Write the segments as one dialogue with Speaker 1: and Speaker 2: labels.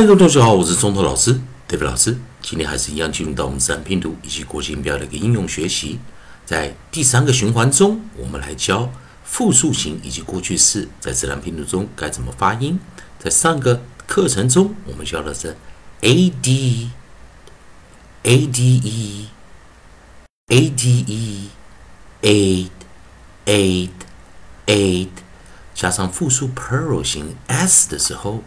Speaker 1: 嗨，各位同学好，我是中头老师 David 老师。今天还是一样进入到我们自然拼读以及国际音标的一个应用学习。在第三个循环中，我们来教复数型以及过去式在自然拼读中该怎么发音。在上个课程中，我们教的是 a d a d e a d e a d a d a d，加上复数 plural 型 s 的时候。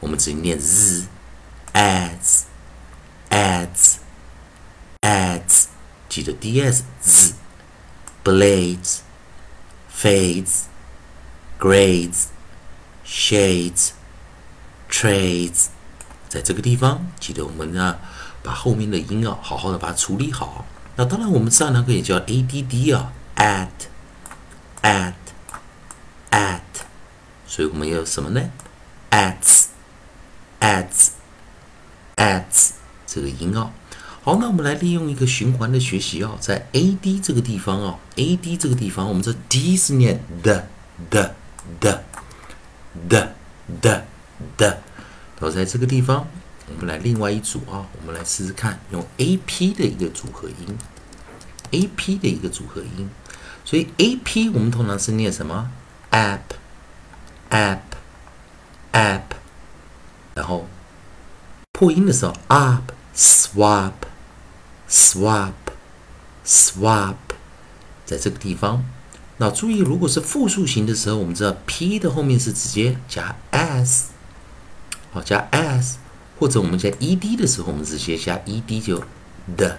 Speaker 1: 我们只念 z，ads，ads，ads，记得 ds z，blades，fades，grades，shades，trades，在这个地方，记得我们呢，把后面的音啊，好好的把它处理好。那当然，我们上堂课也叫 add 啊，at，at，at，所以我们要什么呢？ads。Ads ads 这个音哦，好，那我们来利用一个循环的学习哦，在 a d 这个地方哦，a d 这个地方，我们这 d 是念的的的的的的，然后在这个地方，我们来另外一组啊，我们来试试看，用 a p 的一个组合音，a p 的一个组合音，所以 a p 我们通常是念什么？app app app 然后破音的时候，up swap swap swap，在这个地方。那注意，如果是复数型的时候，我们知道 p 的后面是直接加 s，好加 s，或者我们加 ed 的时候，我们直接加 ed 就的。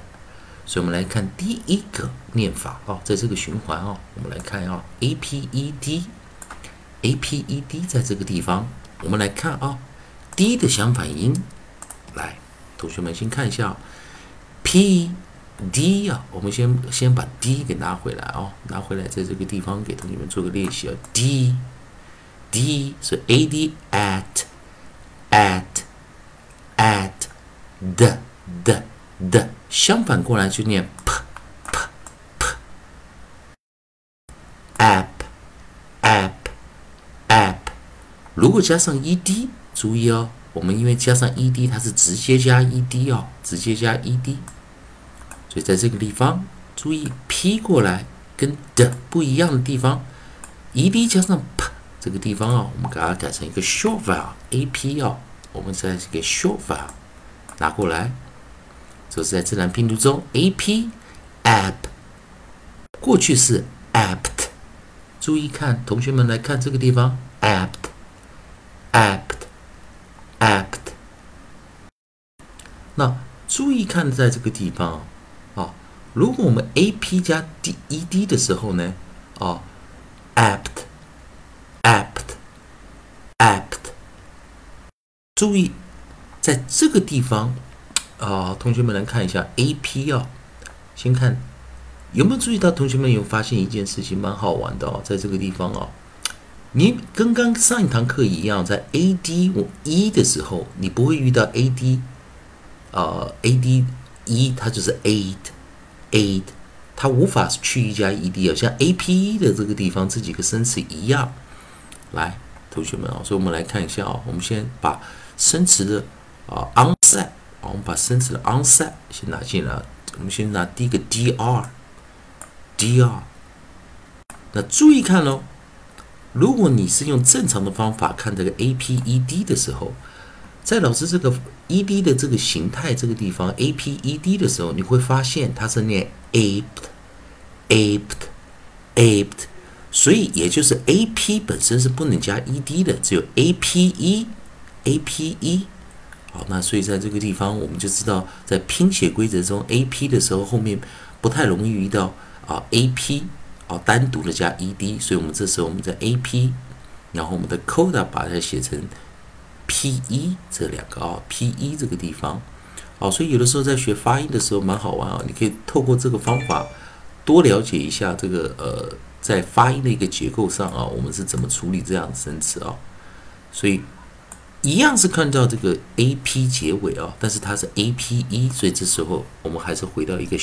Speaker 1: 所以，我们来看第一个念法啊，在这个循环啊，我们来看啊，a p e d a p e d 在这个地方，我们来看啊。D 的相反音，来，同学们先看一下，p d 啊，我们先先把 d 给拿回来啊，拿回来，在这个地方给同学们做个练习啊，d d 是 a d at at at 的的的，相反过来就念 p p p app app app，如果加上 e d。注意哦，我们因为加上 ed，它是直接加 ed 哦，直接加 ed，所以在这个地方注意 p 过来跟的不一样的地方，ed 加上 p 这个地方啊，我们给它改成一个 short vowel，ap 哦，我们在这个 short vowel 拿过来，这是在自然拼读中 ap app 过去式 apt，注意看，同学们来看这个地方 apt apt。apt，那注意看，在这个地方啊，如果我们 ap 加 d ed 的时候呢，啊，apt，apt，apt，注意在这个地方啊，同学们来看一下 ap 啊，先看有没有注意到，同学们有发现一件事情蛮好玩的哦，在这个地方啊。你跟刚上一堂课一样，在 a d 一的时候，你不会遇到 a d，呃，a d 一它就是 aid，aid，它无法去一加 e d 啊，像 a p e 的这个地方这几个生词一样。来，同学们啊，所以我们来看一下啊，我们先把生词的啊 onset，啊，我们把生词的 onset 先拿进来，我们先拿第一个 dr，dr，那注意看喽。如果你是用正常的方法看这个 a p e d 的时候，在老师这个 e d 的这个形态这个地方 a p e d 的时候，你会发现它是念 aped，aped，aped，所以也就是 a p 本身是不能加 e d 的，只有 a p e，a p e。好，那所以在这个地方我们就知道，在拼写规则中 a p 的时候后面不太容易遇到啊 a p。哦，单独的加 ed，所以我们这时候我们在 ap，然后我们的 coda 把它写成 pe 这两个啊，pe 这个地方，哦，所以有的时候在学发音的时候蛮好玩啊，你可以透过这个方法多了解一下这个呃，在发音的一个结构上啊，我们是怎么处理这样的生词啊，所以一样是看到这个 ap 结尾啊，但是它是 ape，所以这时候我们还是回到一个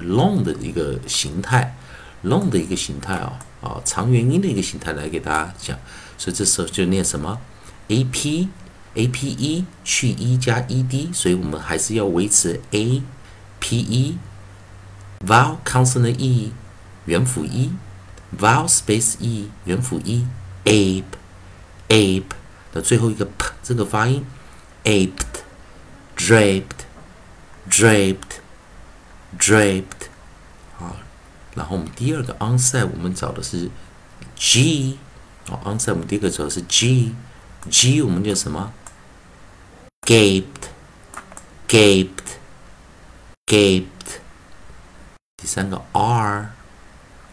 Speaker 1: long 的一个形态。Long 的一个形态哦，啊长元音的一个形态来给大家讲，所以这时候就念什么 a p a p e 去 e 加 e d，所以我们还是要维持 a p e vowel consonant e 元辅 e vowel space e 元辅 e ape ape 的最后一个 p 这个发音 aped draped draped draped 好，然后我们第二个 onset 我们找的是 g 哦 onset 我们第一个找的是 g g 我们叫什么 gaped gaped gaped 第三个 r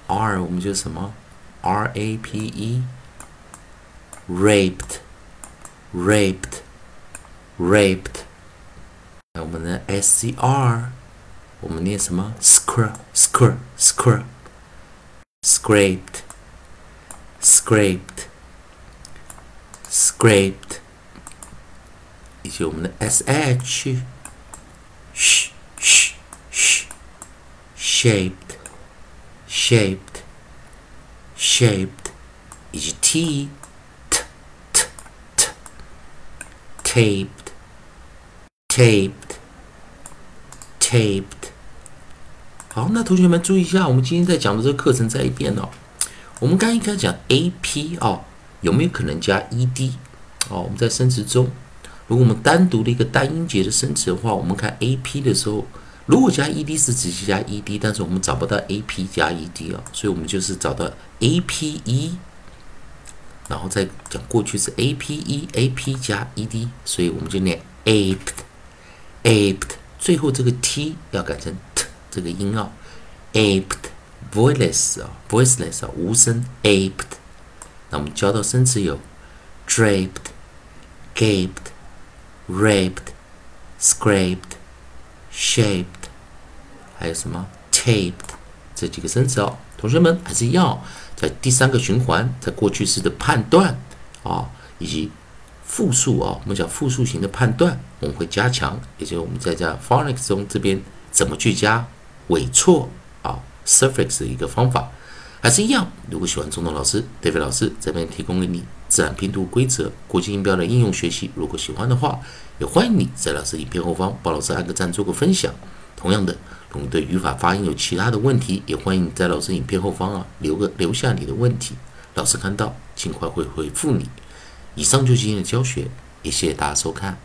Speaker 1: r 我们就什么 r a p e raped raped raped 那我们的 s c r 我们念什么 scr scr scr scraped scraped scraped 以及我们的 s h sh sh sh shaped shaped shaped 以及 t t t t taped taped taped 好，那同学们注意一下，我们今天在讲的这个课程再一遍哦。我们刚一开始讲 a p 哦，有没有可能加 e d 哦？我们在生词中，如果我们单独的一个单音节的生词的话，我们看 a p 的时候，如果加 e d 是直接加 e d，但是我们找不到 a p 加 e d 哦，所以我们就是找到 a p e，然后再讲过去是 a p e a p 加 e d，所以我们就念 aped aped，最后这个 t 要改成 t 这个音啊，aped。voiceless 啊，voiceless 啊，无声，aped。那我们教到生词有 draped、gaped、raped、scraped、shaped，还有什么 taped 这几个生词哦。同学们还是要在第三个循环，在过去式的判断啊，以及复数啊，我们讲复数型的判断，我们会加强，也就是我们在这 phonics 中这边怎么去加尾错啊。suffix 的一个方法，还是一样。如果喜欢中东老师、David 老师这边提供给你自然拼读规则、国际音标的应用学习，如果喜欢的话，也欢迎你在老师影片后方帮老师按个赞，做个分享。同样的，如果对语法发音有其他的问题，也欢迎你在老师影片后方啊留个留下你的问题，老师看到尽快会回复你。以上就是今天的教学，也谢谢大家收看。